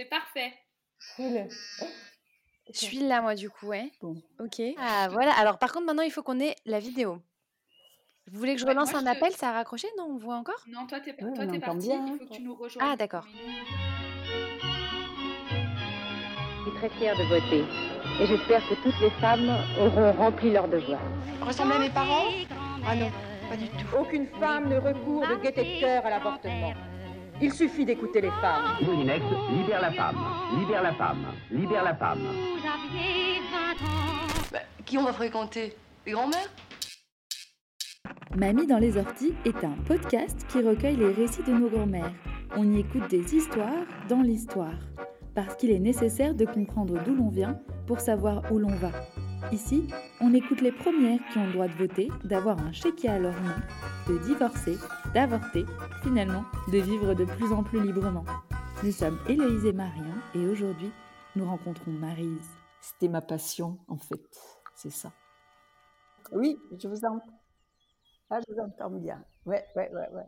C'est parfait. Cool. Je suis là, moi, du coup, ouais. Bon. Ok. Ah, voilà. Alors, par contre, maintenant, il faut qu'on ait la vidéo. Vous voulez que je Ouais, relance moi, un je te- appel? Ça a raccroché? Non, on voit encore? Non, toi, t'es Ouais, parti. bien, Il hein. faut que tu nous rejoignes. Ah, d'accord. Je suis très fière de voter. Et j'espère que toutes les femmes auront rempli leur devoir. Ressemblait à mes parents? Ah non, pas du tout. Aucune femme ne recourt de cœur à l'avortement. Il suffit d'écouter les femmes. Moulinex, libère la femme, libère la femme, libère la femme. Bah, qui on va fréquenter? Les grands-mères Mamie dans les orties est un podcast qui recueille les récits de nos grand-mères. On y écoute des histoires dans l'histoire. Parce qu'il est nécessaire de comprendre d'où l'on vient pour savoir où l'on va. Ici, on écoute les premières qui ont le droit de voter, d'avoir un chéquier à leur nom, de divorcer, d'avorter, finalement de vivre de plus en plus librement. Nous sommes Héloïse et Marion et aujourd'hui, nous rencontrons Marise. C'était ma passion, en fait. C'est ça. Oui, je vous entends. Ah, je vous entends bien. Ouais, ouais, ouais, ouais.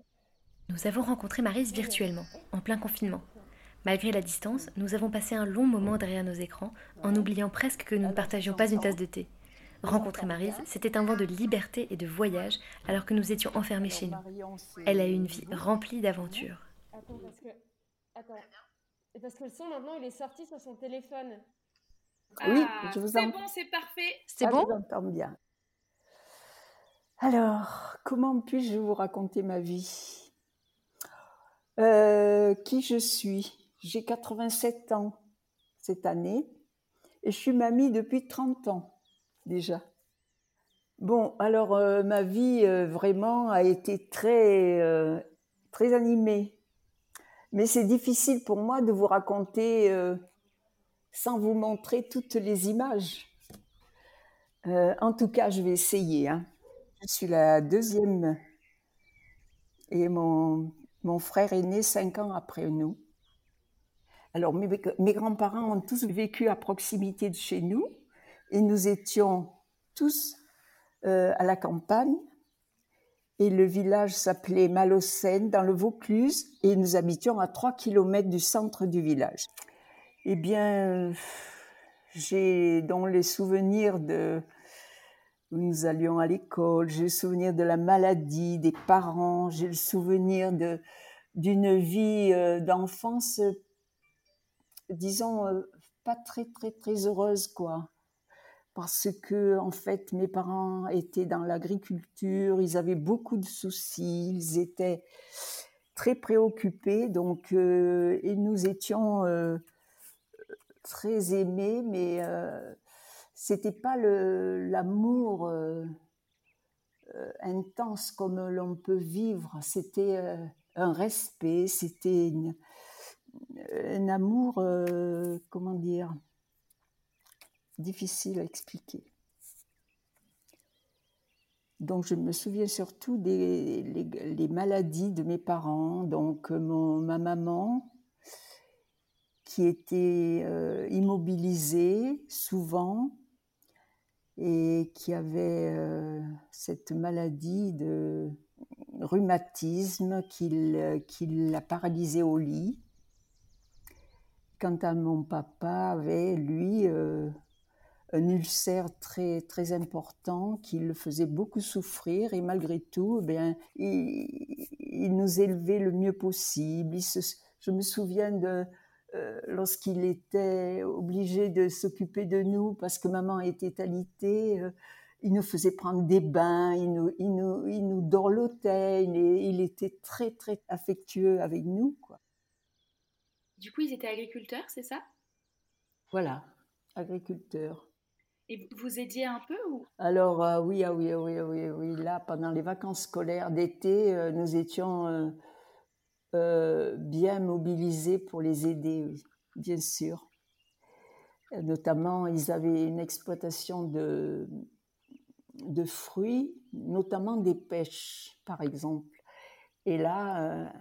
Nous avons rencontré Marise virtuellement, en plein confinement. Malgré la distance, nous avons passé un long moment derrière nos écrans, en oubliant presque que nous ne partagions pas une tasse de thé. Rencontrer Marise, c'était un vent de liberté et de voyage, alors que nous étions enfermés chez nous. C'est- Elle a eu une vie remplie d'aventures. Attends, parce que. Attends. Parce que le son maintenant il est sorti sur son téléphone. Oui, Ah, je vous C'est entends. bon, c'est parfait. C'est Ah, bon Je vous entends bien. Alors, comment puis-je vous raconter ma vie? Euh, Qui je suis? J'ai 87 ans cette année et je suis mamie depuis 30 ans déjà. Bon, alors euh, ma vie euh, vraiment a été très, euh, très animée. Mais c'est difficile pour moi de vous raconter sans vous montrer toutes les images. En tout cas, je vais essayer. hein. Je suis la deuxième et mon, mon frère est né cinq ans après nous. Alors, mes, grands-parents ont tous vécu à proximité de chez nous et nous étions tous euh, à la campagne. Et le village s'appelait Malocène dans le Vaucluse et nous habitions à 3 kilomètres du centre du village. Eh bien, j'ai dans les souvenirs de où nous allions à l'école, j'ai le souvenir de la maladie des parents, j'ai le souvenir d'une vie euh, d'enfance, disons euh, pas très très très heureuse quoi, parce que en fait mes parents étaient dans l'agriculture, ils avaient beaucoup de soucis, ils étaient très préoccupés, donc euh, et nous étions euh, très aimés, mais c'était pas l'amour intense comme l'on peut vivre. C'était un respect, c'était une- un amour, euh, comment dire, difficile à expliquer. Donc je me souviens surtout des maladies de mes parents. Donc mon, ma maman qui était euh, immobilisée souvent et qui avait euh, cette maladie de rhumatisme qui, qui l'a paralysée au lit. Quant à mon papa avait, lui, euh, un ulcère très, très important qui le faisait beaucoup souffrir et malgré tout, eh bien, il, nous élevait le mieux possible. Je me souviens de euh, lorsqu'il était obligé de s'occuper de nous parce que maman était alitée, euh, il nous faisait prendre des bains, il nous, il nous, il nous dorlotait, il, il était très très affectueux avec nous. Quoi. Du coup, ils étaient agriculteurs, c'est ça? Voilà, agriculteur. Et vous aidiez un peu ou? Alors euh, oui, ah oui, ah oui, ah oui, oui, là, pendant les vacances scolaires d'été, euh, nous étions euh, bien mobilisés pour les aider, bien sûr. Notamment, ils avaient une exploitation de, de fruits, notamment des pêches, par exemple. Et là,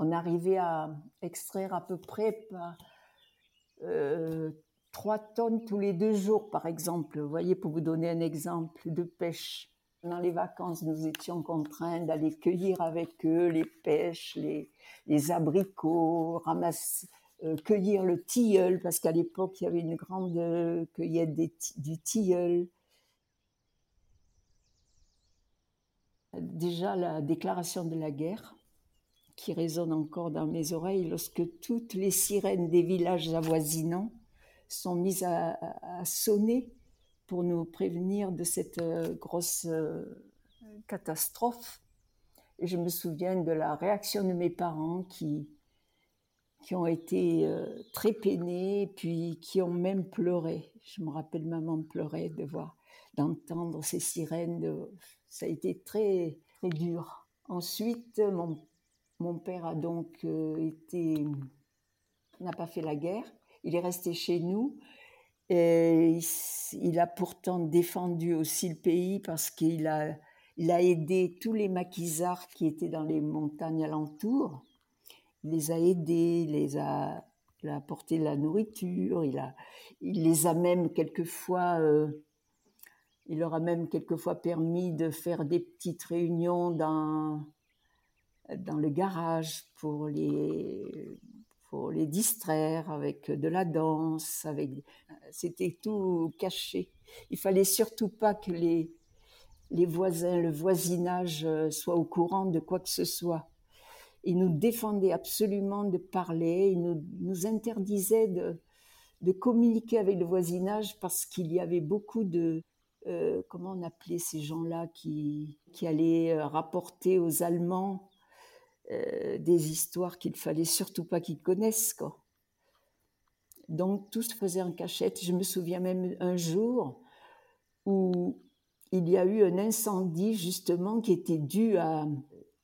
on arrivait à extraire à peu près euh, 3 tonnes tous les deux jours, par exemple. Vous voyez, pour vous donner un exemple de pêche. Dans les vacances, nous étions contraints d'aller cueillir avec eux les pêches, les, les abricots, ramasser, euh, cueillir le tilleul, parce qu'à l'époque, il y avait une grande euh, cueillette du tilleul. Déjà, la déclaration de la guerre, qui résonne encore dans mes oreilles, lorsque toutes les sirènes des villages avoisinants sont mises à, sonner pour nous prévenir de cette euh, grosse catastrophe. Et je me souviens de la réaction de mes parents qui, qui ont été euh, très peinés, puis qui ont même pleuré. Je me rappelle maman pleurer de voir, d'entendre ces sirènes. Ça a été très, très dur. Ensuite, mon, mon père a donc euh, été, n'a pas fait la guerre. Il est resté chez nous. Et il, a pourtant défendu aussi le pays parce qu'il a, aidé tous les maquisards qui étaient dans les montagnes alentours il les a aidés, il les a, apporté de la nourriture, il les a même quelquefois, euh, il leur a même quelquefois permis de faire des petites réunions dans, dans le garage pour les, pour les distraire avec de la danse, avec, c'était tout caché. Il fallait surtout pas que les, les voisins, le voisinage euh, soient au courant de quoi que ce soit il nous défendait absolument de parler, il nous, nous interdisait de, de, communiquer avec le voisinage parce qu'il y avait beaucoup de, euh, comment on appelait ces gens-là qui, qui allaient euh, rapporter aux Allemands euh, des histoires qu'il fallait surtout pas qu'ils connaissent. Quoi. Donc tout se faisait en cachette. Je me souviens même un jour où il y a eu un incendie justement qui était dû à,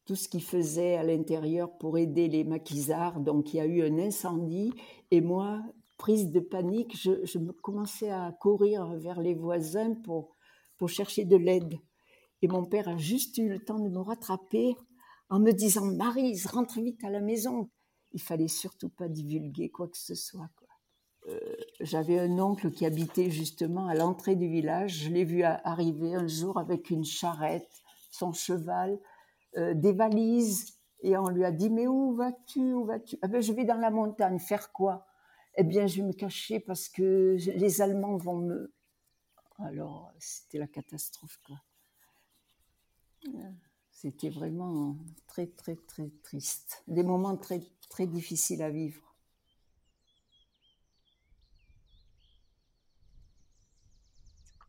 tout ce qu'ils faisaient à l'intérieur pour aider les maquisards. Donc il y a eu un incendie et moi, prise de panique, je, je me commençais à courir vers les voisins pour chercher de l'aide. Et mon père a juste eu le temps de me rattraper en me disant Marise, rentre vite à la maison. Il fallait surtout pas divulguer quoi que ce soit. Euh, J'avais un oncle qui habitait justement à l'entrée du village. Je l'ai vu arriver un jour avec une charrette, son cheval, euh, des valises et on lui a dit mais où vas-tu vas-tu? Ah ben, je vais dans la montagne faire quoi? Eh bien je vais me cacher parce que les Allemands vont me alors c'était la catastrophe quoi c'était vraiment très très très triste. Des moments très très difficiles à vivre.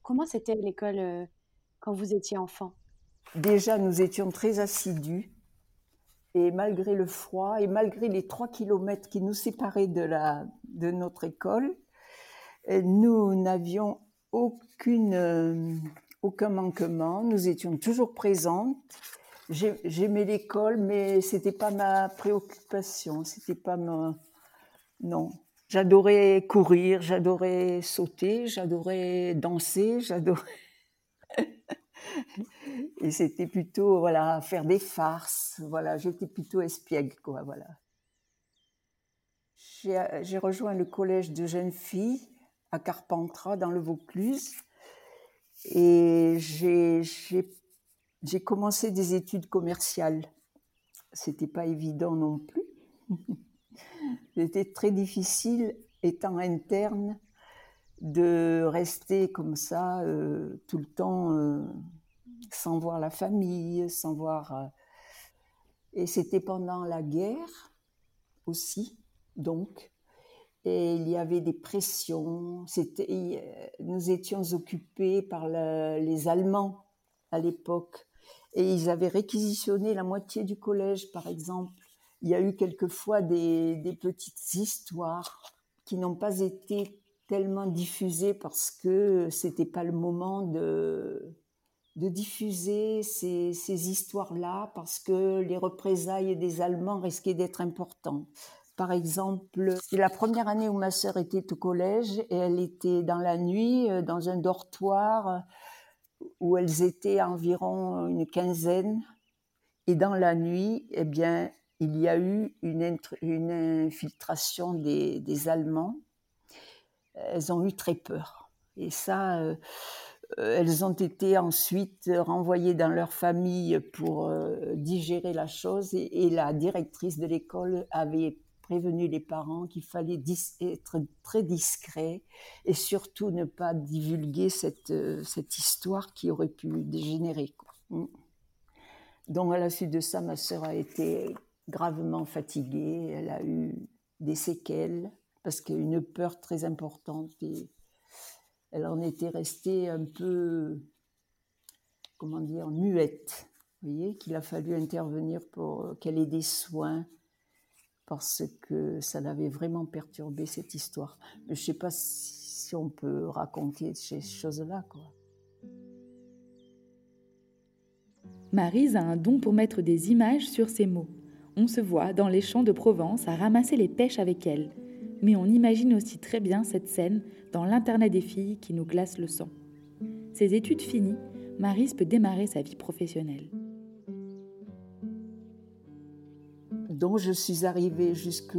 Comment c'était l'école euh, quand vous étiez enfant? Déjà, nous étions très assidus. Et malgré le froid et malgré les trois kilomètres qui nous séparaient de, la, de notre école, euh, nous n'avions aucune, euh, aucun manquement. Nous étions toujours présentes. J'aimais l'école, mais c'était pas ma préoccupation. C'était pas ma. Non. J'adorais courir, j'adorais sauter, j'adorais danser, j'adorais. et c'était plutôt voilà faire des farces. Voilà, j'étais plutôt espiègle quoi. Voilà. J'ai rejoint le collège de jeunes filles à Carpentras dans le Vaucluse et j'ai commencé des études commerciales. C'était pas évident non plus. C'était très difficile étant interne de rester comme ça euh, tout le temps euh, sans voir la famille, sans voir. Euh, et c'était pendant la guerre aussi, donc. Il y avait des pressions. C'était, nous étions occupés par les Allemands à l'époque. Et ils avaient réquisitionné la moitié du collège, par exemple. Il y a eu quelquefois des, des petites histoires qui n'ont pas été tellement diffusées parce que c'était pas le moment de diffuser ces, histoires-là parce que les représailles des Allemands risquaient d'être importantes. Par exemple, c'est la première année où ma sœur était au collège et elle était dans la nuit euh, dans un dortoir où elles étaient environ une quinzaine. Et dans la nuit, eh bien, il y a eu une, infiltration des, Allemands. Elles ont eu très peur. Et ça, euh, euh, elles ont été ensuite renvoyées dans leur famille pour euh, digérer la chose et, la directrice de l'école avait prévenu les parents qu'il fallait être très discret et surtout ne pas divulguer cette, euh, cette histoire qui aurait pu dégénérer. Mm. Donc à la suite de ça, ma sœur a été gravement fatiguée, elle a eu des séquelles parce qu'il y a une peur très importante et elle en était restée un peu, comment dire, muette. Vous voyez, qu'il a fallu intervenir pour qu'elle ait des soins parce que ça l'avait vraiment perturbé cette histoire. Je ne sais pas si on peut raconter ces choses-là. Marise a un don pour mettre des images sur ses mots. On se voit dans les champs de Provence à ramasser les pêches avec elle mais on imagine aussi très bien cette scène dans l'Internet des filles qui nous glace le sang. Ses études finies, Marise peut démarrer sa vie professionnelle. Donc je suis arrivée jusqu'à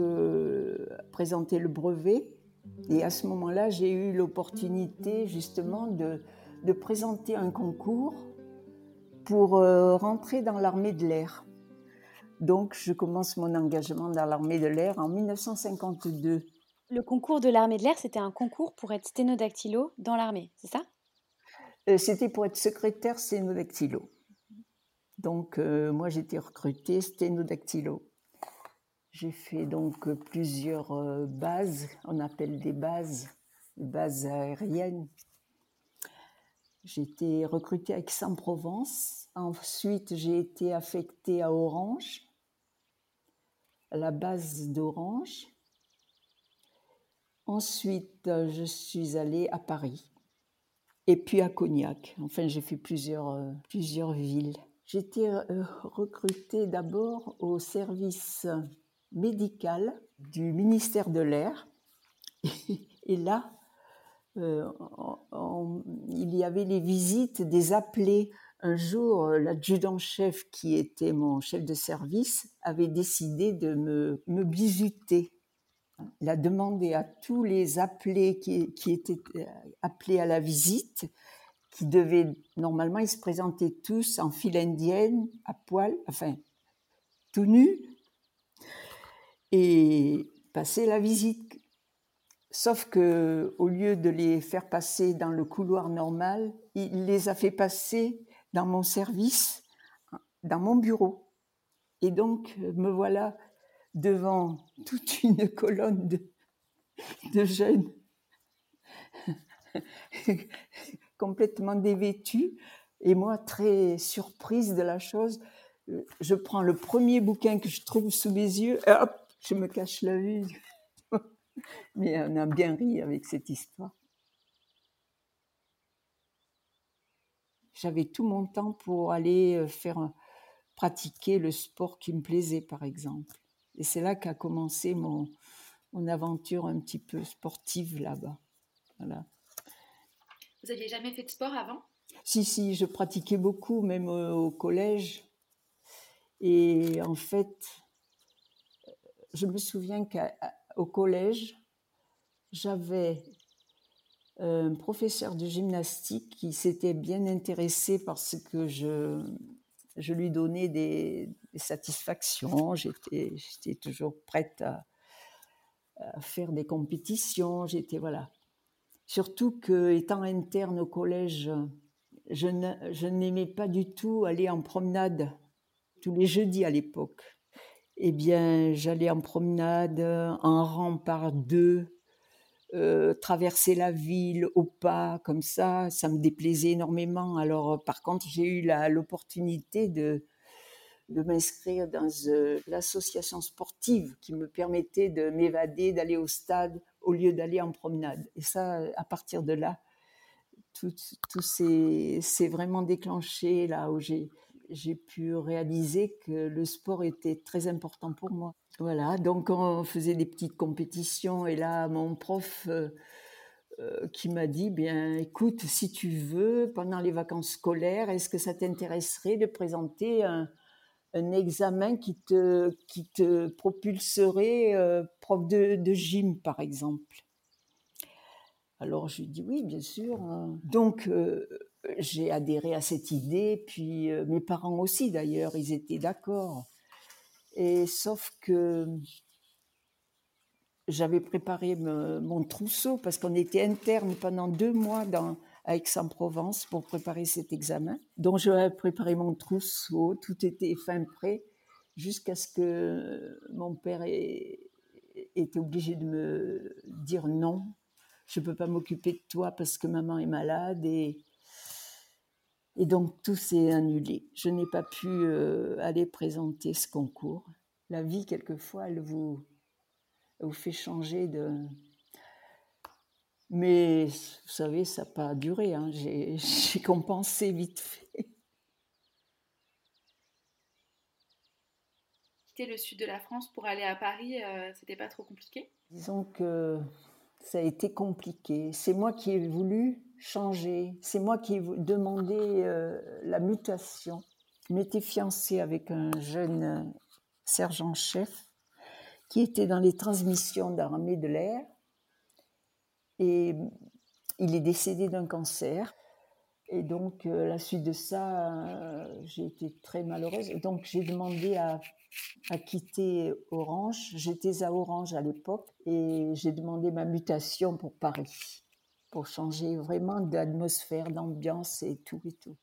présenter le brevet et à ce moment-là j'ai eu l'opportunité justement de, de, présenter un concours pour euh, rentrer dans l'armée de l'air. Donc, je commence mon engagement dans l'armée de l'air en 1952. Le concours de l'armée de l'air, c'était un concours pour être sténodactylo dans l'armée, c'est ça? Euh, C'était pour être secrétaire sténodactylo. Donc, euh, moi, j'étais recrutée sténodactylo. J'ai fait donc plusieurs euh, bases, on appelle des bases, des bases aériennes. J'ai été recrutée à Aix-en-Provence. Ensuite, j'ai été affectée à Orange la base d'Orange. Ensuite, je suis allée à Paris et puis à Cognac. Enfin, j'ai fait plusieurs, euh, plusieurs villes. J'étais euh, recrutée d'abord au service médical du ministère de l'Air. Et, là, euh, il y avait les visites des appelés un jour, l'adjudant-chef, qui était mon chef de service, avait décidé de me, me bisuter. Il a demandé à tous les appelés qui, qui, étaient euh, appelés à la visite, qui devaient, normalement, ils se présentaient tous en file indienne, à poil, enfin, tout nus, et passer la visite. Sauf que, au lieu de les faire passer dans le couloir normal, il les a fait passer dans mon service, dans mon bureau. Et donc, me voilà devant toute une colonne de, de jeunes complètement dévêtus. Et moi, très surprise de la chose, je prends le premier bouquin que je trouve sous mes yeux, hop, je me cache la vue. Mais on a bien ri avec cette histoire. J'avais tout mon temps pour aller euh, faire pratiquer le sport qui me plaisait, par exemple. Et c'est là qu'a commencé mon, mon aventure un petit peu sportive là-bas. Voilà. Vous aviez jamais fait de sport avant? Si, si, je pratiquais beaucoup, même euh, au collège. Et en fait, je me souviens qu'au collège, j'avais un professeur de gymnastique qui s'était bien intéressé parce que je, lui donnais des, satisfactions. J'étais, toujours prête à, faire des compétitions. J'étais voilà. Surtout que étant interne au collège, je n'aimais pas du tout aller en promenade tous les jeudis à l'époque. Eh bien, j'allais en promenade en rang par deux euh, traverser la ville au pas comme ça, ça me déplaisait énormément. Alors, euh, par contre, j'ai eu l'opportunité de, de m'inscrire dans euh, l'association sportive qui me permettait de m'évader, d'aller au stade au lieu d'aller en promenade. Et ça, à partir de là, tout, tout s'est vraiment déclenché là où j'ai j'ai pu réaliser que le sport était très important pour moi. Voilà, donc on faisait des petites compétitions et là, mon prof euh, euh, qui m'a dit, bien, écoute, si tu veux, pendant les vacances scolaires, est-ce que ça t'intéresserait de présenter un, examen qui te, qui te propulserait euh, prof de, de gym, par exemple? Alors je lui dis oui, bien sûr. Hein. Donc j'ai adhéré à cette idée, puis euh, mes parents aussi d'ailleurs, ils étaient d'accord. Et sauf que j'avais préparé mon trousseau parce qu'on était interne pendant deux mois dans, à Aix-en-Provence pour préparer cet examen. Donc j'avais préparé mon trousseau, tout était fin prêt, jusqu'à ce que mon père ait, été obligé de me dire non, je ne peux pas m'occuper de toi parce que maman est malade et et donc tout s'est annulé. Je n'ai pas pu euh, aller présenter ce concours. La vie, quelquefois, elle vous, vous fait changer de... Mais vous savez, ça n'a pas duré. Hein. J'ai compensé vite fait. Quitter le sud de la France pour aller à Paris, euh, c'était pas trop compliqué? Disons que ça a été compliqué. C'est moi qui ai voulu C'est moi qui ai demandé euh, la mutation. Je m'étais fiancée avec un jeune sergent-chef qui était dans les transmissions d'armée de l'air. Et il est décédé d'un cancer. Et donc, euh, la suite de ça, euh, j'ai été très malheureuse. Donc, j'ai demandé à quitter Orange. J'étais à Orange à l'époque et j'ai demandé ma mutation pour Paris, pour changer vraiment d'atmosphère, d'ambiance et tout et tout.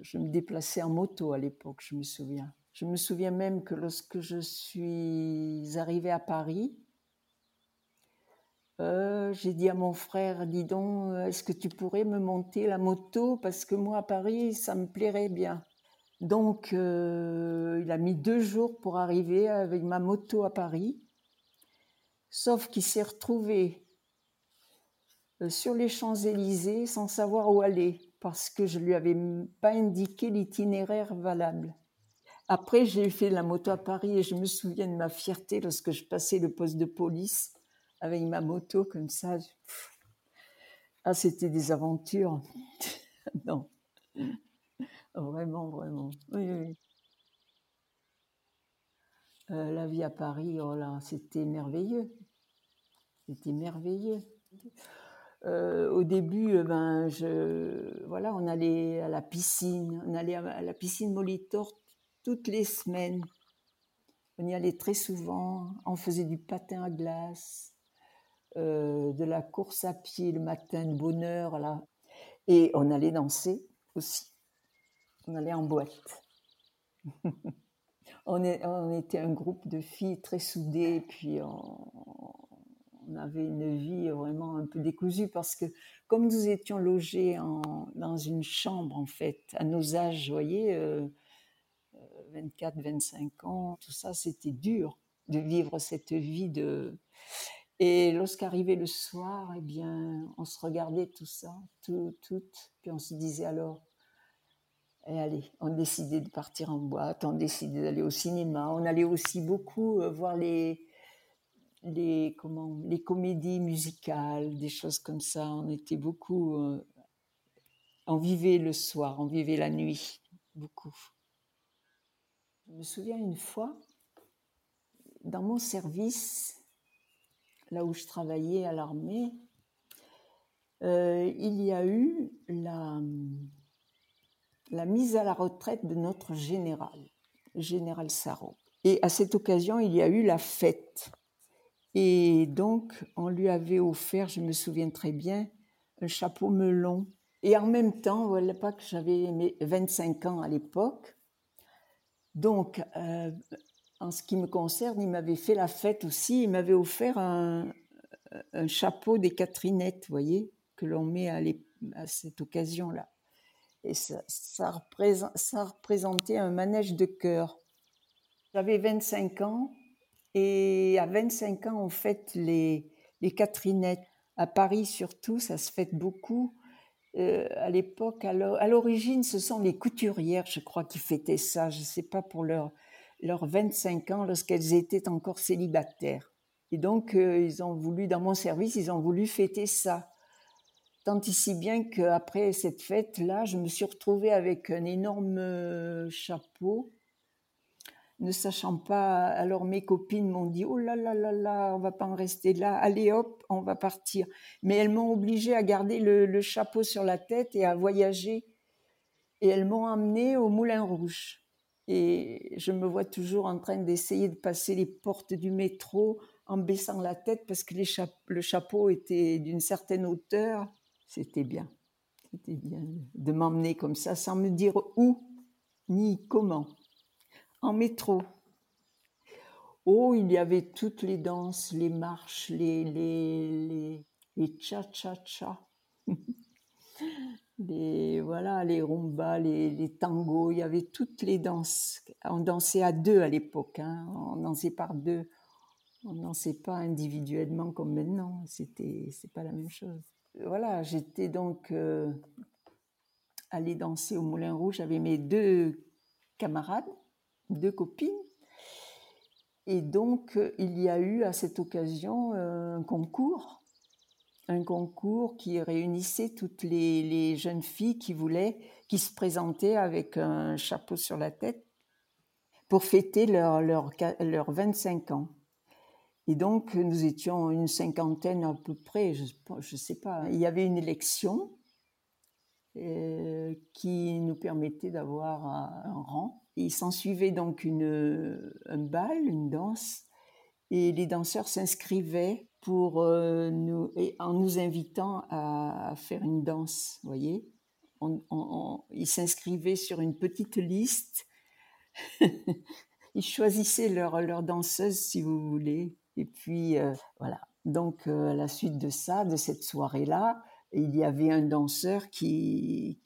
Je me déplaçais en moto à l'époque, je me souviens. Je me souviens même que lorsque je suis arrivée à Paris, euh, j'ai dit à mon frère, dis donc, est-ce que tu pourrais me monter la moto? Parce que moi, à Paris, ça me plairait bien. Donc, euh, il a mis deux jours pour arriver avec ma moto à Paris. Sauf qu'il s'est retrouvé euh, sur les Champs-Élysées sans savoir où aller parce que je lui avais pas indiqué l'itinéraire valable. Après, j'ai fait la moto à Paris et je me souviens de ma fierté lorsque je passais le poste de police avec ma moto comme ça. Ah, c'était des aventures. non. Vraiment, vraiment. Oui, oui. Euh, la vie à Paris, oh là, c'était merveilleux. C'était merveilleux. Euh, au début, euh, ben, voilà, on allait à la piscine. On allait à la piscine Molitor toutes les semaines. On y allait très souvent. On faisait du patin à glace, de la course à pied le matin de bonne heure. Et on allait danser aussi on allait en boîte. on, était un groupe de filles très soudées, puis on, avait une vie vraiment un peu décousue parce que comme nous étions logés dans une chambre, en fait, à nos âges, vous voyez, 24, euh, 25 euh, ans, tout ça, c'était dur de vivre cette vie. Et lorsqu'arrivait le soir, eh bien, on se regardait tout ça, tout, tout, puis on se disait alors, et allez, on décidait de partir en boîte, on décidait d'aller au cinéma. On allait aussi beaucoup euh, voir les, les, comment, les comédies musicales, des choses comme ça. On était beaucoup. Euh, on vivait le soir, on vivait la nuit, beaucoup. Je me souviens une fois, dans mon service, là où je travaillais à l'armée, euh, il y a eu la la mise à la retraite de notre général, général Sarro. Et à cette occasion, il y a eu la fête. Et donc, on lui avait offert, je me souviens très bien, un chapeau melon. Et en même temps, voilà pas que j'avais 25 ans à l'époque. Donc, euh, en ce qui me concerne, il m'avait fait la fête aussi. Il m'avait offert un, chapeau des Catherinettes, vous voyez, que l'on met à cette occasion-là et ça, ça, représentait un manège de cœur. J'avais 25 ans et à 25 ans, on fête les, les Catherinettes. À Paris surtout, ça se fête beaucoup. euh, à l'époque, à l'origine, ce sont les couturières, je crois, qui fêtaient ça. Je ne sais pas pour leurs leur 25 ans, lorsqu'elles étaient encore célibataires. Et donc, euh, ils ont voulu, dans mon service, ils ont voulu fêter ça. Tant ici bien qu'après cette fête-là, je me suis retrouvée avec un énorme euh, chapeau ne sachant pas. Alors mes copines m'ont dit Oh là là là là, on va pas en rester là, allez hop, on va partir. Mais elles m'ont obligée à garder le, chapeau sur la tête et à voyager. Et elles m'ont emmenée au Moulin Rouge. Et je me vois toujours en train d'essayer de passer les portes du métro en baissant la tête parce que le chapeau était d'une certaine hauteur. C'était bien. C'était bien de m'emmener comme ça sans me dire où ni comment en métro. Oh, il y avait toutes les danses, les marches, les, les, les, les cha-cha-cha. les, voilà, les rumbas, les, les, tangos, il y avait toutes les danses. On dansait à deux à l'époque, hein. on dansait par deux. On dansait pas individuellement comme maintenant, c'était c'est pas la même chose. Voilà, j'étais donc euh, allée danser au Moulin Rouge avec mes deux camarades deux copines. Et donc, il y a eu à cette occasion euh, un concours, un concours qui réunissait toutes les, jeunes filles qui voulaient, qui se présentaient avec un chapeau sur la tête pour fêter leurs leur, leur 25 ans. Et donc, nous étions une cinquantaine à peu près, je ne sais pas. Il y avait une élection euh, qui nous permettait d'avoir un rang il s'ensuivait donc une, un bal, une danse, et les danseurs s'inscrivaient pour euh, nous, et en nous invitant à, faire une danse, voyez. ils s'inscrivaient sur une petite liste. ils choisissaient leur, leur danseuse, si vous voulez. Et puis, euh, voilà. Donc, euh, à la suite de ça, de cette soirée-là, il y avait un danseur qui,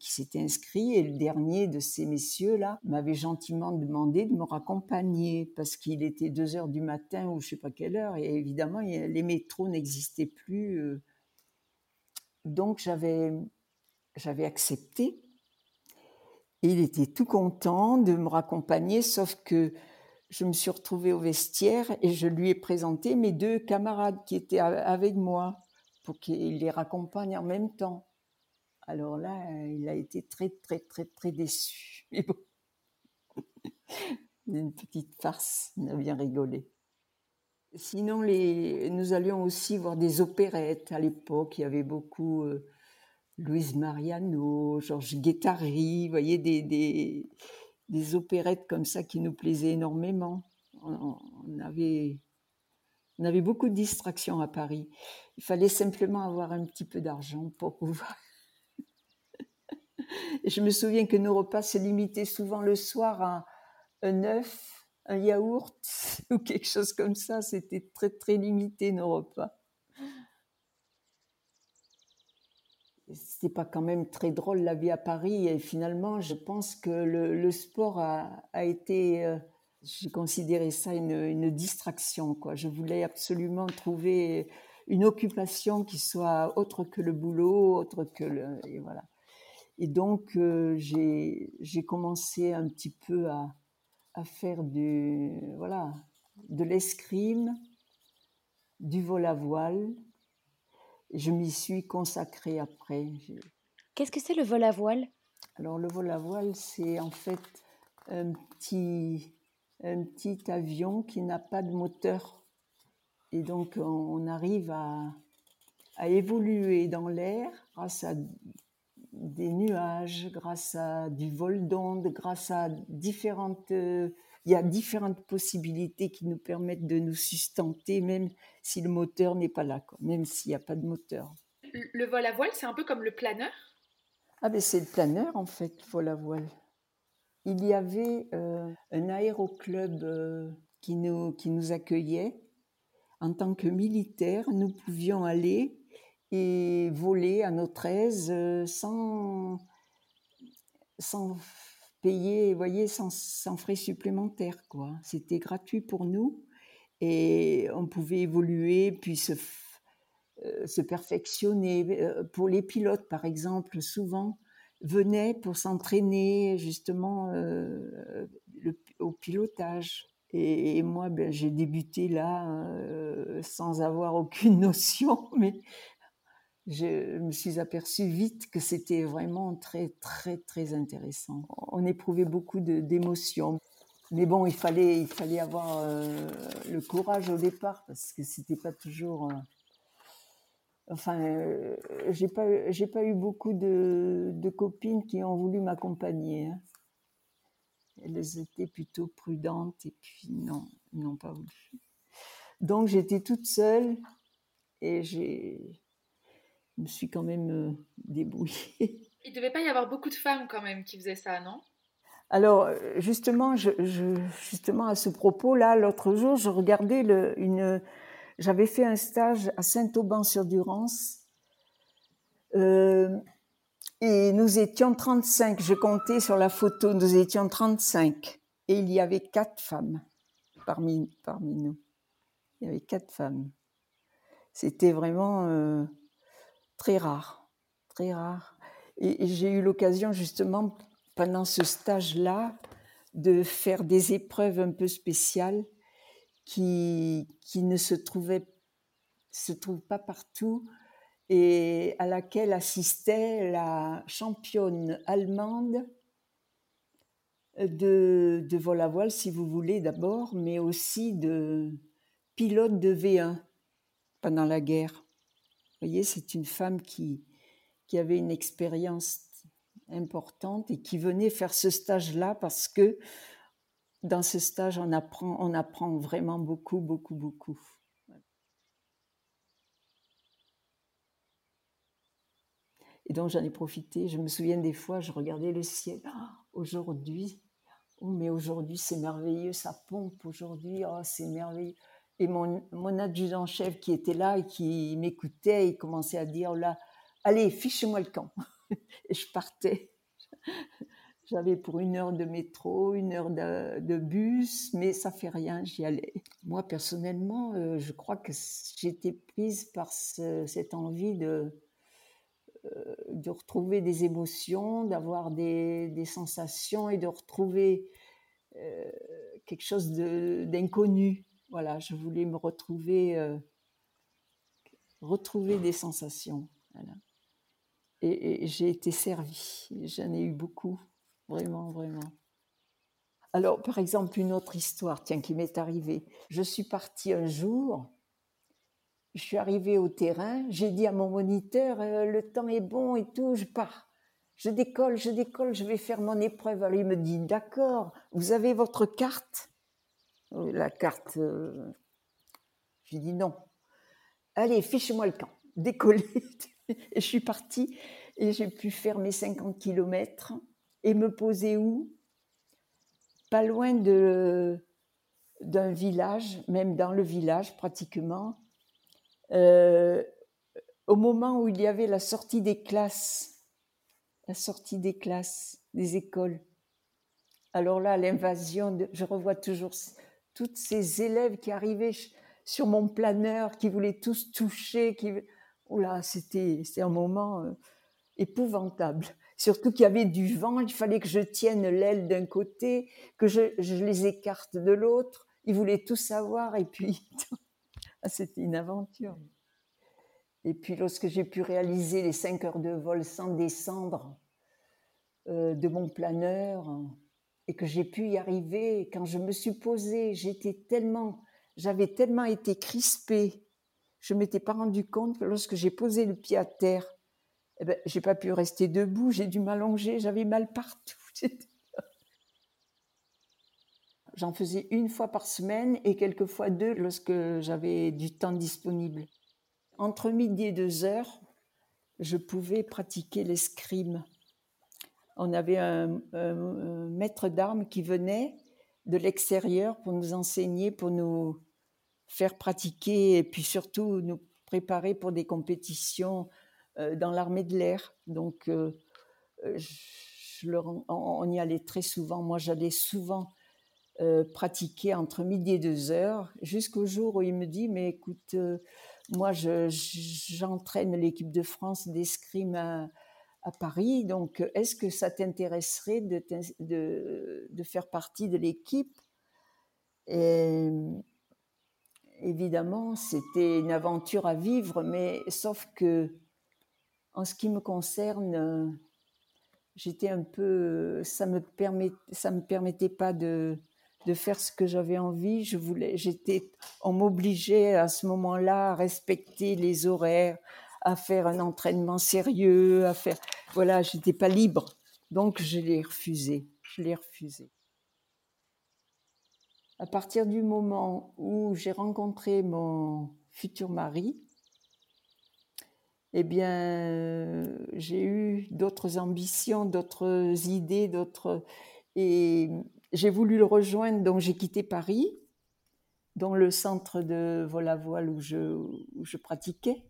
s'était inscrit et le dernier de ces messieurs-là m'avait gentiment demandé de me raccompagner parce qu'il était 2 heures du matin ou je sais pas quelle heure et évidemment les métros n'existaient plus. Euh. Donc j'avais, j'avais accepté. Et il était tout content de me raccompagner, sauf que je me suis retrouvée au vestiaire et je lui ai présenté mes deux camarades qui étaient avec moi pour qu'il les raccompagne en même temps. Alors là, il a été très, très, très, très déçu. Une petite farce, on a bien rigolé. Sinon, les, nous allions aussi voir des opérettes à l'époque. Il y avait beaucoup euh, Louise Mariano, Georges Guettari, vous voyez, des, des, opérettes comme ça qui nous plaisaient énormément. on avait on avait beaucoup de distractions à Paris. Il fallait simplement avoir un petit peu d'argent pour pouvoir. Je me souviens que nos repas se limitaient souvent le soir à un œuf, un yaourt ou quelque chose comme ça. C'était très très limité nos repas. C'était pas quand même très drôle la vie à Paris et finalement je pense que le, sport a, a été euh, j'ai considéré ça une, une, distraction. Quoi. Je voulais absolument trouver une occupation qui soit autre que le boulot, autre que le... Et voilà. Et donc, euh, j'ai commencé un petit peu à, à faire du, voilà, de l'escrime, du vol à voile. Je m'y suis consacrée après. Qu'est-ce que c'est le vol à voile? Alors, le vol à voile, c'est en fait un petit un petit avion qui n'a pas de moteur. Et donc on arrive à, à évoluer dans l'air grâce à des nuages, grâce à du vol d'ondes, grâce à différentes... il y a différentes possibilités qui nous permettent de nous sustenter, même si le moteur n'est pas là, quoi, même s'il n'y a pas de moteur. Le vol à voile, c'est un peu comme le planeur? Ah ben c'est le planeur en fait, vol à voile il y avait euh, un aéroclub euh, qui, nous, qui nous accueillait. En tant que militaires, nous pouvions aller et voler à notre aise euh, sans, sans payer, voyez, sans, sans frais supplémentaires. quoi. C'était gratuit pour nous et on pouvait évoluer, puis se, perfectionner. Pour les pilotes, par exemple, souvent venaient pour s'entraîner justement euh, au pilotage. Et, moi, ben, j'ai débuté là sans avoir aucune notion, mais je me suis aperçue vite que c'était vraiment très, très, très intéressant. On éprouvait beaucoup d'émotions. Mais bon, il fallait, il fallait avoir le courage au départ parce que c'était pas toujours Enfin, euh, j'ai pas, pas eu beaucoup de, copines qui ont voulu m'accompagner. Hein. Elles étaient plutôt prudentes et puis non, n'ont pas voulu. Donc j'étais toute seule et j'ai, je me suis quand même euh, débrouillée. Il devait pas y avoir beaucoup de femmes quand même qui faisaient ça, non? Alors, justement, je, justement, à ce propos-là, l'autre jour, je regardais le, une, j'avais fait un stage à Saint-Auban-sur-Durance. Euh, et nous étions 35. Je comptais sur la photo, nous étions 35. Et il y avait quatre femmes parmi, nous. Il y avait quatre femmes. C'était vraiment euh, très rare, très rare. et j'ai eu l'occasion justement pendant ce stage-là de faire des épreuves un peu spéciales qui, qui ne se trouvait se trouve pas partout et à laquelle assistait la championne allemande de, de vol à voile, si vous voulez d'abord, mais aussi de pilote de V1 pendant la guerre. Vous voyez, c'est une femme qui, qui avait une expérience importante et qui venait faire ce stage-là parce que dans ce stage, on apprend, vraiment beaucoup, beaucoup, beaucoup. Et donc j'en ai profité. Je me souviens des fois, je regardais le ciel. Ah, aujourd'hui, oh, mais aujourd'hui c'est merveilleux, ça pompe aujourd'hui, oh, c'est merveilleux. Et mon, mon adjudant-chef qui était là et qui m'écoutait, il commençait à dire là, allez, fiche-moi le camp. et je partais. J'avais pour une heure de métro, une heure de, bus, mais ça fait rien, j'y allais. Moi, personnellement, euh, je crois que j'étais prise par cette envie de, euh, de retrouver des émotions, d'avoir des, sensations et de retrouver euh, quelque chose d'inconnu. Voilà, je voulais me retrouver, retrouver des sensations. et j'ai été servie, j'en ai eu beaucoup. Vraiment, vraiment. Alors, par exemple, une autre histoire, tiens, qui m'est arrivée. Je suis partie un jour, je suis arrivée au terrain, j'ai dit à mon moniteur, euh, le temps est bon et tout, je pars. Je décolle, je décolle, je vais faire mon épreuve. Alors il me dit, d'accord, vous avez votre carte euh, La carte, euh... je dis non. Allez, fiche-moi le camp, décoller. et je suis partie et j'ai pu faire mes 50 kilomètres et me poser où? Pas loin de, d'un village, même dans le village pratiquement, euh, au moment où il y avait la sortie des classes, la sortie des classes, des écoles. Alors là, l'invasion, je revois toujours toutes ces élèves qui arrivaient sur mon planeur, qui voulaient tous toucher, qui, oh c'était, c'était un moment euh, épouvantable. Surtout qu'il y avait du vent, il fallait que je tienne l'aile d'un côté, que je, les écarte de l'autre. Ils voulaient tout savoir et puis ah, c'était une aventure. Et puis lorsque j'ai pu réaliser les cinq heures de vol sans descendre euh, de mon planeur et que j'ai pu y arriver, quand je me suis posée, j'étais tellement, j'avais tellement été crispée, je m'étais pas rendu compte que lorsque j'ai posé le pied à terre, eh ben, j'ai pas pu rester debout, j'ai dû m'allonger, j'avais mal partout. J'en faisais une fois par semaine et quelquefois deux lorsque j'avais du temps disponible. Entre midi et deux heures, je pouvais pratiquer l'escrime. On avait un, un maître d'armes qui venait de l'extérieur pour nous enseigner, pour nous faire pratiquer et puis surtout nous préparer pour des compétitions dans l'armée de l'air. Donc, euh, euh, on y allait très souvent. Moi, j'allais souvent pratiquer entre midi et deux heures, jusqu'au jour où il me dit, mais écoute, moi, je- j'entraîne l'équipe de France d'escrime à, Paris. Donc, est-ce que ça t'intéresserait de, faire partie de l'équipe? Évidemment, c'était une aventure à vivre, mais sauf que, en ce qui me concerne, euh, j'étais un peu, ça me permet, ça me permettait pas de, de faire ce que j'avais envie. Je voulais, j'étais, on m'obligeait à ce moment-là à respecter les horaires, à faire un entraînement sérieux, à faire, voilà, j'étais pas libre. Donc je l'ai refusé, je l'ai refusé. À partir du moment où j'ai rencontré mon futur mari, eh bien, euh, j'ai eu d'autres ambitions, d'autres idées, d'autres. Et j'ai voulu le rejoindre, donc j'ai quitté Paris, dans le centre de vol à voile où je, où je pratiquais.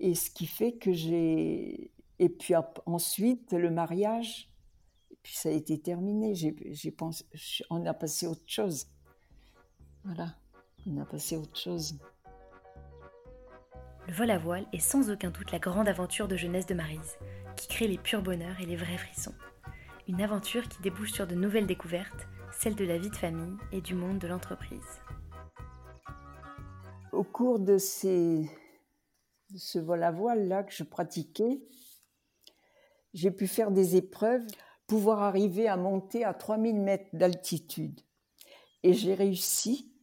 Et ce qui fait que j'ai. Et puis ensuite, le mariage, et puis ça a été terminé. Pensé, on a passé autre chose. Voilà, on a passé autre chose. Le vol à voile est sans aucun doute la grande aventure de jeunesse de Maryse, qui crée les purs bonheurs et les vrais frissons. Une aventure qui débouche sur de nouvelles découvertes, celles de la vie de famille et du monde de l'entreprise. Au cours de, ce vol à voile là que je pratiquais, j'ai pu faire des épreuves, pouvoir arriver à monter à 3000 mètres d'altitude. Et j'ai réussi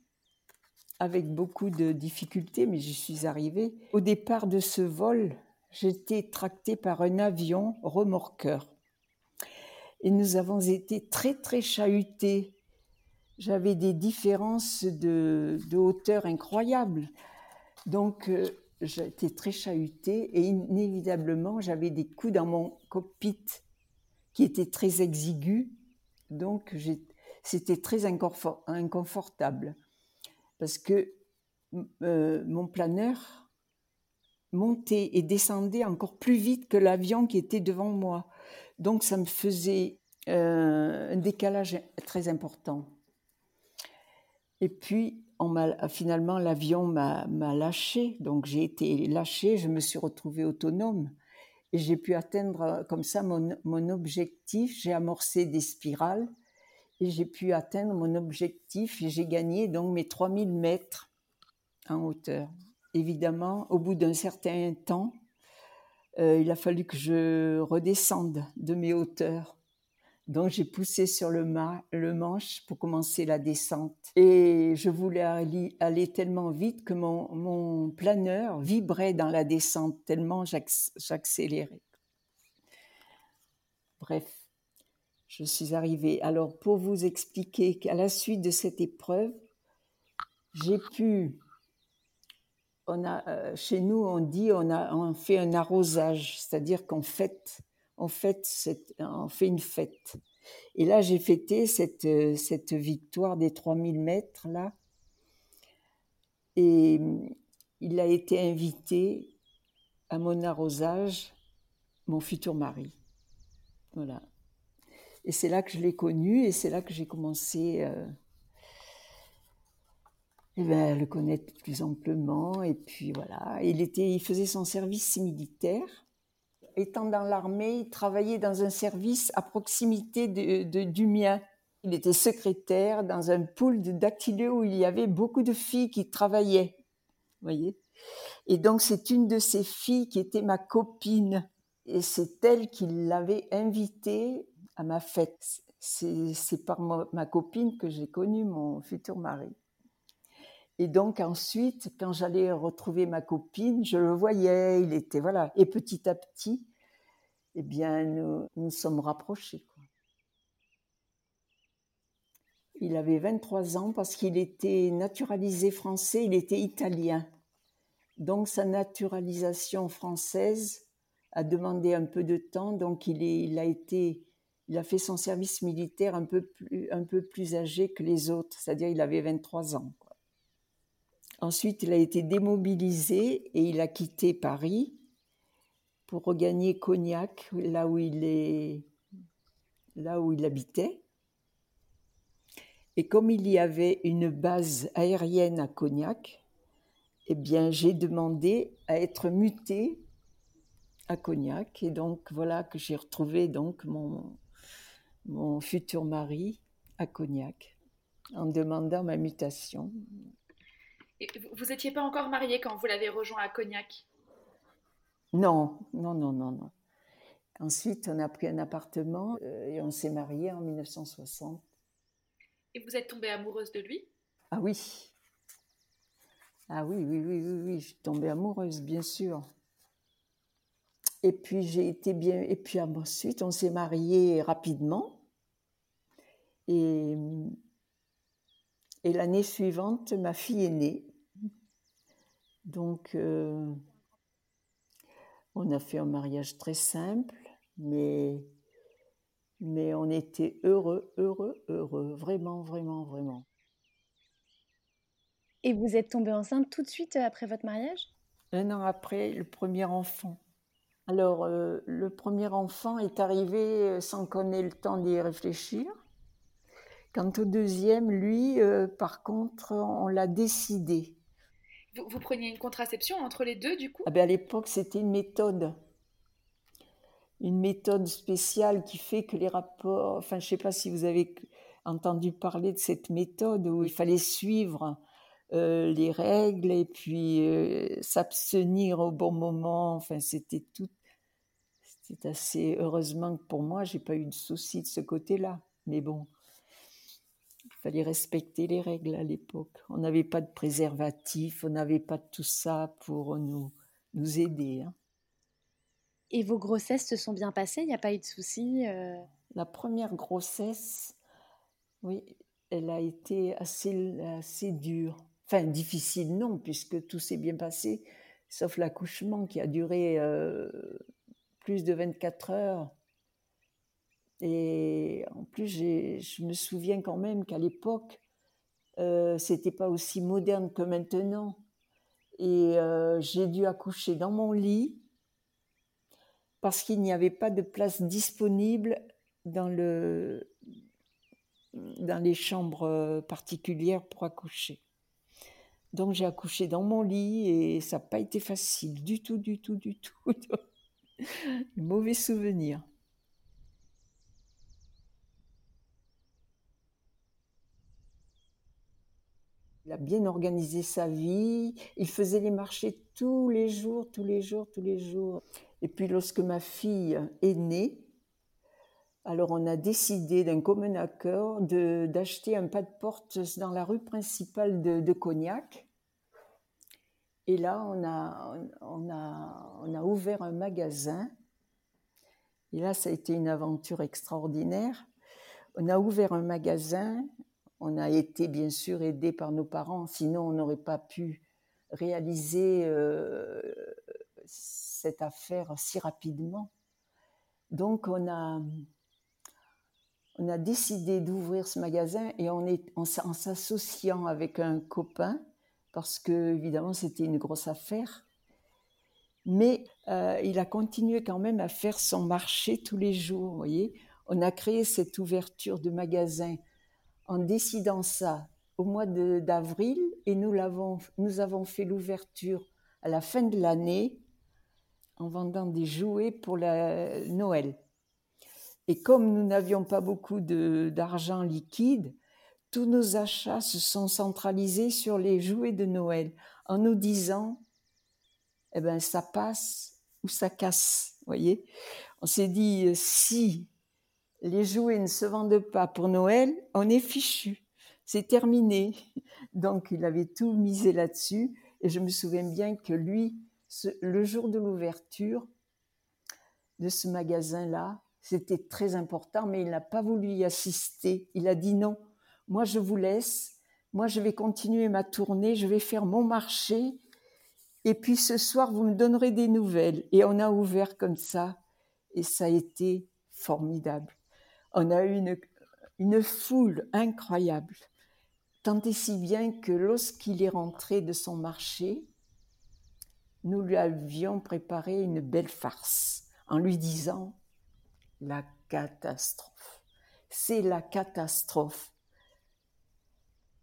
avec beaucoup de difficultés, mais j'y suis arrivée. Au départ de ce vol, j'étais tractée par un avion remorqueur. Et nous avons été très, très chahutés. J'avais des différences de, hauteur incroyables. Donc, euh, j'étais très chahutée et inévitablement, j'avais des coups dans mon cockpit qui étaient très exigus. Donc, c'était très inconfort- inconfortable parce que euh, mon planeur montait et descendait encore plus vite que l'avion qui était devant moi. Donc ça me faisait euh, un décalage très important. Et puis, finalement, l'avion m'a lâché. Donc j'ai été lâchée, je me suis retrouvée autonome. Et j'ai pu atteindre comme ça mon objectif. J'ai amorcé des spirales j'ai pu atteindre mon objectif et j'ai gagné donc mes 3000 mètres en hauteur. Évidemment, au bout d'un certain temps, euh, il a fallu que je redescende de mes hauteurs. Donc j'ai poussé sur le, ma- le manche pour commencer la descente. Et je voulais aller, tellement vite que mon, planeur vibrait dans la descente, tellement j'acc- j'accélérais. Bref, je suis arrivée. Alors, pour vous expliquer qu'à la suite de cette épreuve, j'ai pu. On a, euh, chez nous, on dit on, a, on fait un arrosage, c'est-à-dire qu'on fête, on, fête on fait une fête. Et là, j'ai fêté cette, cette victoire des 3000 mètres, là. Et il a été invité à mon arrosage, mon futur mari. Voilà. Et c'est là que je l'ai connu et c'est là que j'ai commencé euh, eh ben, à le connaître plus amplement. Et puis voilà, il, faisait son service militaire. Étant dans l'armée, il travaillait dans un service à proximité du mien. Il était secrétaire dans un pool de où il y avait beaucoup de filles qui travaillaient. Vous voyez? Et donc, c'est une de ces filles qui était ma copine. Et c'est elle qui l'avait invitée à ma fête. C'est par ma, copine que j'ai connu mon futur mari. Et donc ensuite, quand j'allais retrouver ma copine, je le voyais, il était voilà. Et petit à petit, eh bien, nous nous sommes rapprochés. Il avait 23 ans parce qu'il était naturalisé français, il était italien. Donc sa naturalisation française a demandé un peu de temps, donc il a été, il a fait son service militaire un peu plus, âgé que les autres, c'est-à-dire il avait 23 ans. Ensuite, il a été démobilisé et il a quitté Paris pour regagner Cognac, là où il là où il habitait. Et comme il y avait une base aérienne à Cognac, eh bien, j'ai demandé à être mutée à Cognac. Et donc, voilà que j'ai retrouvé donc mon, mon futur mari à Cognac en demandant ma mutation. Et vous n'étiez pas encore mariée quand vous l'avez rejoint à Cognac? Non, non, non, non, non. Ensuite, on a pris un appartement euh, et on s'est mariés en 1960. Et vous êtes tombée amoureuse de lui? Ah oui. Ah oui, oui, oui, oui, oui, je suis tombée amoureuse, bien sûr. Et puis j'ai été bien. Et puis ensuite, on s'est mariés rapidement. Et, et l'année suivante, ma fille est née. Donc, euh, on a fait un mariage très simple, mais, mais on était heureux, heureux, heureux, vraiment, vraiment, vraiment. Et vous êtes tombée enceinte tout de suite après votre mariage? Un an après, le premier enfant. Alors, euh, le premier enfant est arrivé euh, sans qu'on ait le temps d'y réfléchir. Quant au deuxième, lui, par contre, on l'a décidé. Vous, vous, preniez une contraception entre les deux, du coup? Ah ben À l'époque, c'était une méthode. Une méthode spéciale qui fait que les rapports... Enfin, je ne sais pas si vous avez entendu parler de cette méthode où il fallait suivre euh, les règles et puis euh, s'abstenir au bon moment. Enfin, c'était tout. C'était assez. Heureusement que pour moi, j'ai pas eu de soucis de ce côté-là. Mais bon, il fallait respecter les règles à l'époque. On n'avait pas de préservatif, on n'avait pas de tout ça pour nous, nous aider. Hein. Et vos grossesses se sont bien passées? Il n'y a pas eu de soucis euh? La première grossesse, oui, elle a été assez, assez dure. Enfin, difficile, non, puisque tout s'est bien passé, sauf l'accouchement qui a duré euh, plus de 24 heures. Et en plus, je me souviens quand même qu'à l'époque, euh, c'était pas aussi moderne que maintenant. Et euh, j'ai dû accoucher dans mon lit parce qu'il n'y avait pas de place disponible dans, le, dans les chambres particulières pour accoucher. Donc j'ai accouché dans mon lit et ça n'a pas été facile du tout, du tout, du tout. Mauvais souvenir. Il a bien organisé sa vie, il faisait les marchés tous les jours, tous les jours, tous les jours. Et puis lorsque ma fille est née, alors on a décidé d'un commun accord d'acheter un pas de porte dans la rue principale de, Cognac. Et là, on a, on, a, on a ouvert un magasin. Et là, ça a été une aventure extraordinaire. On a ouvert un magasin. On a été bien sûr aidé par nos parents, sinon on n'aurait pas pu réaliser euh, cette affaire si rapidement. Donc on a, on a décidé d'ouvrir ce magasin et on est, en, s'associant avec un copain, parce que évidemment c'était une grosse affaire. Mais euh, il a continué quand même à faire son marché tous les jours. On a créé cette ouverture de magasin en décidant ça au mois d'avril et nous nous avons fait l'ouverture à la fin de l'année en vendant des jouets pour la Noël. Et comme nous n'avions pas beaucoup d'argent liquide, tous nos achats se sont centralisés sur les jouets de Noël, en nous disant, eh ben, ça passe ou ça casse, voyez. On s'est dit, si les jouets ne se vendent pas pour Noël, on est fichu, c'est terminé. Donc, il avait tout misé là-dessus, et je me souviens bien que lui, le jour de l'ouverture de ce magasin-là, c'était très important, mais il n'a pas voulu y assister. Il a dit non, moi je vous laisse, moi je vais continuer ma tournée, je vais faire mon marché, et puis ce soir vous me donnerez des nouvelles. Et on a ouvert comme ça, et ça a été formidable. On a eu une, une foule incroyable, tant et si bien que lorsqu'il est rentré de son marché, nous lui avions préparé une belle farce en lui disant la catastrophe. C'est la catastrophe.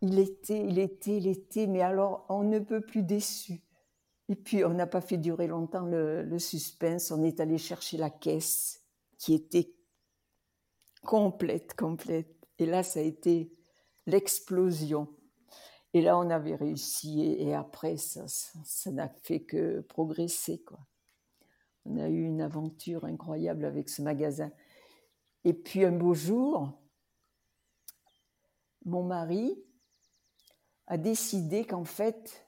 il était, il était, il était, mais alors on ne peut plus déçu. Et puis on n'a pas fait durer longtemps le, suspense, on est allé chercher la caisse qui était complète, complète. Et là, ça a été l'explosion. Et là, on avait réussi, et, après, ça, ça n'a fait que progresser, quoi. On a eu une aventure incroyable avec ce magasin. Et puis un beau jour, mon mari a décidé qu'en fait,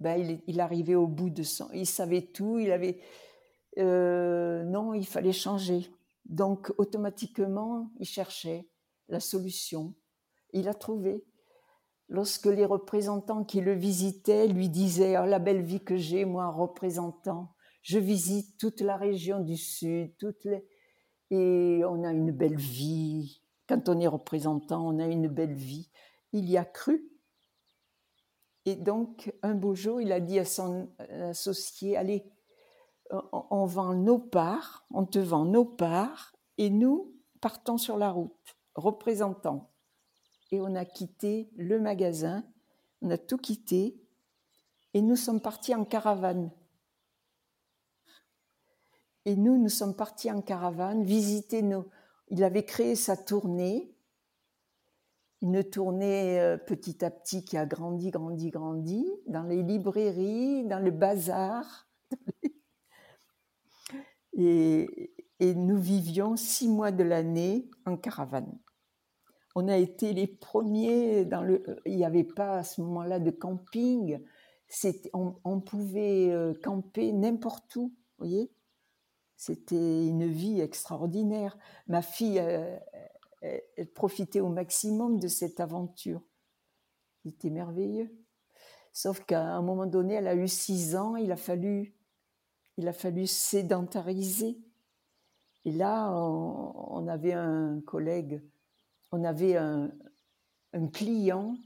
ben, il, arrivait au bout de son... Il savait tout, il avait... Euh, non, il fallait changer. Donc, automatiquement, il cherchait la solution. Il a trouvé. Lorsque les représentants qui le visitaient lui disaient oh, la belle vie que j'ai, moi, représentant, je visite toute la région du Sud, toutes les... et on a une belle vie. Quand on est représentant, on a une belle vie. Il y a cru. Et donc, un beau jour, il a dit à son associé, allez, on vend nos parts, on te vend nos parts, et nous partons sur la route, représentants. Et on a quitté le magasin, on a tout quitté, et nous sommes partis en caravane. Et nous, nous sommes partis en caravane, visiter nos... Il avait créé sa tournée, une tournée euh, petit à petit qui a grandi, grandi, grandi, dans les librairies, dans le bazar. Et, nous vivions six mois de l'année en caravane. On a été les premiers dans le. Il n'y avait pas à ce moment-là de camping. On, on, pouvait euh, camper n'importe où, voyez. C'était une vie extraordinaire. Ma fille, euh, elle profitait au maximum de cette aventure. C'était merveilleux. Sauf qu'à un moment donné, elle a eu six ans, il a fallu, il a fallu sédentariser. Et là, on, avait un collègue, on avait un, client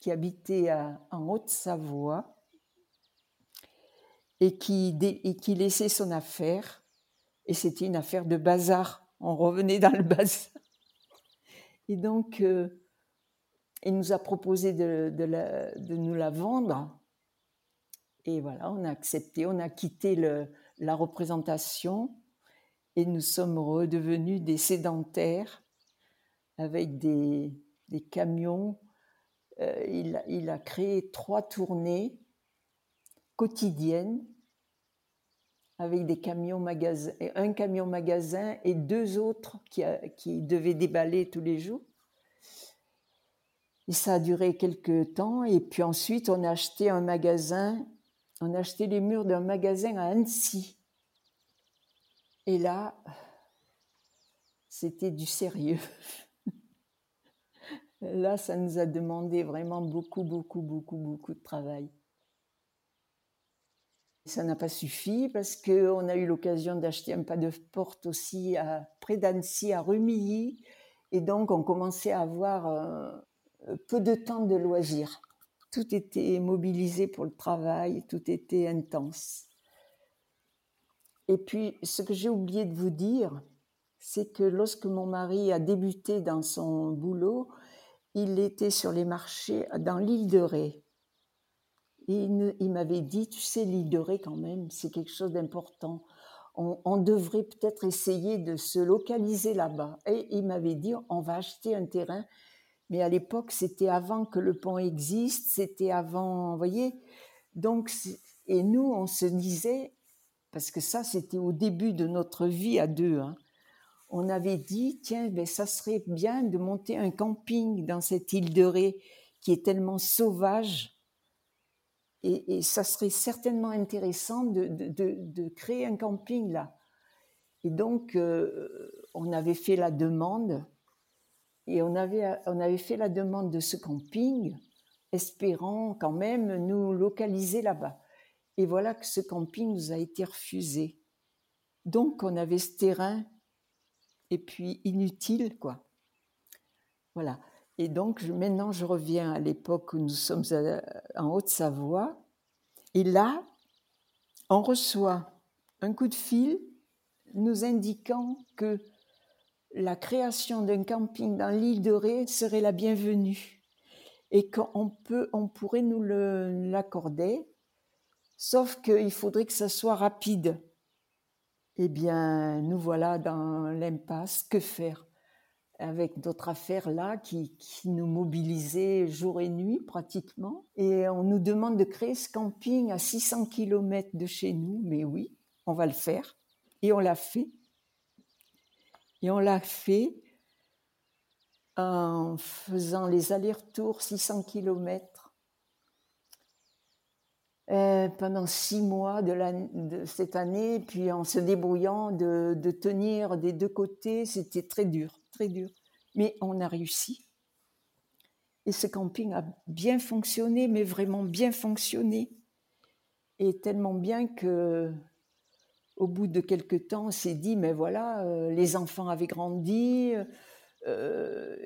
qui habitait en Haute-Savoie et qui laissait son affaire. Et c'était une affaire de bazar. On revenait dans le bazar. Et donc, euh, il nous a proposé de, nous la vendre. Et voilà, on a accepté, on a quitté la représentation et nous sommes redevenus des sédentaires avec des, camions. Euh, il, a créé trois tournées quotidiennes avec des camions un camion magasin et deux autres qui, qui devaient déballer tous les jours. Et ça a duré quelques temps. Et puis ensuite, on a acheté un magasin, on a acheté les murs d'un magasin à Annecy. Et là, c'était du sérieux. là, ça nous a demandé vraiment beaucoup, beaucoup, beaucoup, beaucoup de travail. Ça n'a pas suffi parce qu'on a eu l'occasion d'acheter un pas de porte aussi à, près d'Annecy, à Rumilly. Et donc, on commençait à avoir euh, peu de temps de loisirs. Tout était mobilisé pour le travail, tout était intense. Et puis, ce que j'ai oublié de vous dire, c'est que lorsque mon mari a débuté dans son boulot, il était sur les marchés dans l'île de Ré. Et il, m'avait dit, tu sais, l'île de Ré quand même, c'est quelque chose d'important. On, devrait peut-être essayer de se localiser là-bas. Et il m'avait dit, on va acheter un terrain. Mais à l'époque, c'était avant que le pont existe, c'était avant, vous voyez. Donc, et nous, on se disait, parce que ça, c'était au début de notre vie à deux. Hein. On avait dit, tiens, ben, ça serait bien de monter un camping dans cette île de Ré qui est tellement sauvage. Et, ça serait certainement intéressant de, de, créer un camping là. Et donc, euh, on avait fait la demande, et on avait, on avait fait la demande de ce camping, espérant quand même nous localiser là-bas. Et voilà que ce camping nous a été refusé. Donc on avait ce terrain et puis inutile, quoi. Voilà. Et donc maintenant je reviens à l'époque où nous sommes en Haute-Savoie. Et là, on reçoit un coup de fil nous indiquant que la création d'un camping dans l'île de Ré serait la bienvenue. et qu'on peut, on pourrait nous l'accorder, sauf qu'il faudrait que ça soit rapide. Eh bien, nous voilà dans l'impasse. Que faire? Avec d'autres affaires là qui, nous mobilisaient jour et nuit pratiquement. Et on nous demande de créer ce camping à 600 km de chez nous. Mais oui, on va le faire. Et on l'a fait. Et on l'a fait en faisant les allers-retours 600 km euh, pendant six mois de, cette année, puis en se débrouillant de tenir des deux côtés, c'était très dur, très dur. Mais on a réussi. Et ce camping a bien fonctionné, mais vraiment bien fonctionné. Et tellement bien que, au bout de quelques temps, on s'est dit, mais voilà, euh, les enfants avaient grandi, euh,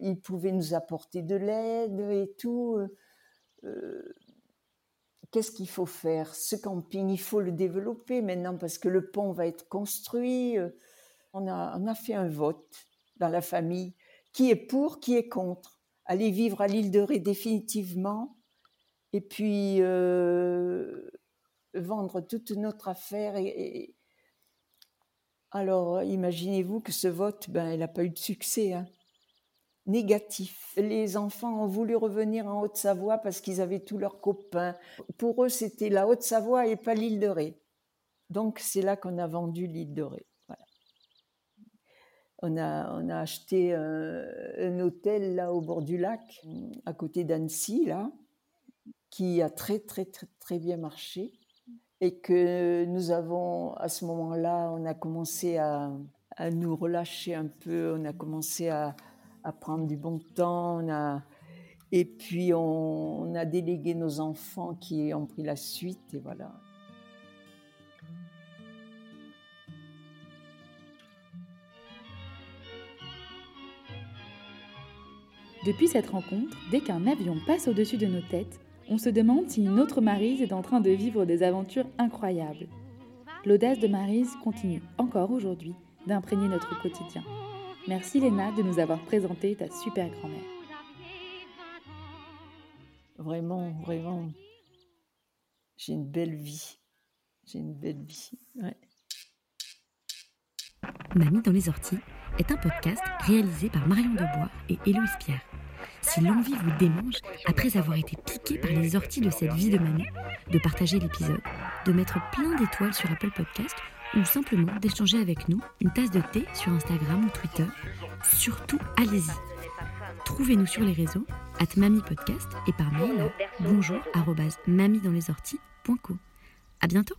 ils pouvaient nous apporter de l'aide et tout. Euh, qu'est-ce qu'il faut faire? Ce camping, il faut le développer maintenant parce que le pont va être construit. On a, on a fait un vote dans la famille. Qui est pour, qui est contre Aller vivre à l'île de Ré définitivement et puis euh, vendre toute notre affaire. Alors, imaginez-vous que ce vote, ben, n'a pas eu de succès. Hein. Négatif. Les enfants ont voulu revenir en Haute-Savoie parce qu'ils avaient tous leurs copains. Pour eux, c'était la Haute-Savoie et pas l'île de Ré. Donc, c'est là qu'on a vendu l'île de Ré. On a, on a acheté un, hôtel là au bord du lac, à côté d'Annecy, là, qui a très, très, très, très bien marché. Et que nous avons, à ce moment-là, on a commencé à, à, nous relâcher un peu, on a commencé à, à prendre du bon temps, et puis on, on a délégué nos enfants qui ont pris la suite, et voilà. Depuis cette rencontre, dès qu'un avion passe au-dessus de nos têtes, on se demande si une autre Marise est en train de vivre des aventures incroyables. L'audace de Marise continue encore aujourd'hui d'imprégner notre quotidien. Merci Léna de nous avoir présenté ta super grand-mère. Vraiment, vraiment, j'ai une belle vie. J'ai une belle vie. Ouais. Mamie dans les orties est un podcast réalisé par Marion Debois et Héloïse Pierre si l'envie vous démange, après avoir été piqué par les orties de cette vie de mamie, de partager l'épisode, de mettre plein d'étoiles sur Apple Podcast ou simplement d'échanger avec nous une tasse de thé sur Instagram ou Twitter, surtout allez-y. Trouvez-nous sur les réseaux, at Podcast et par mail bonjour À bientôt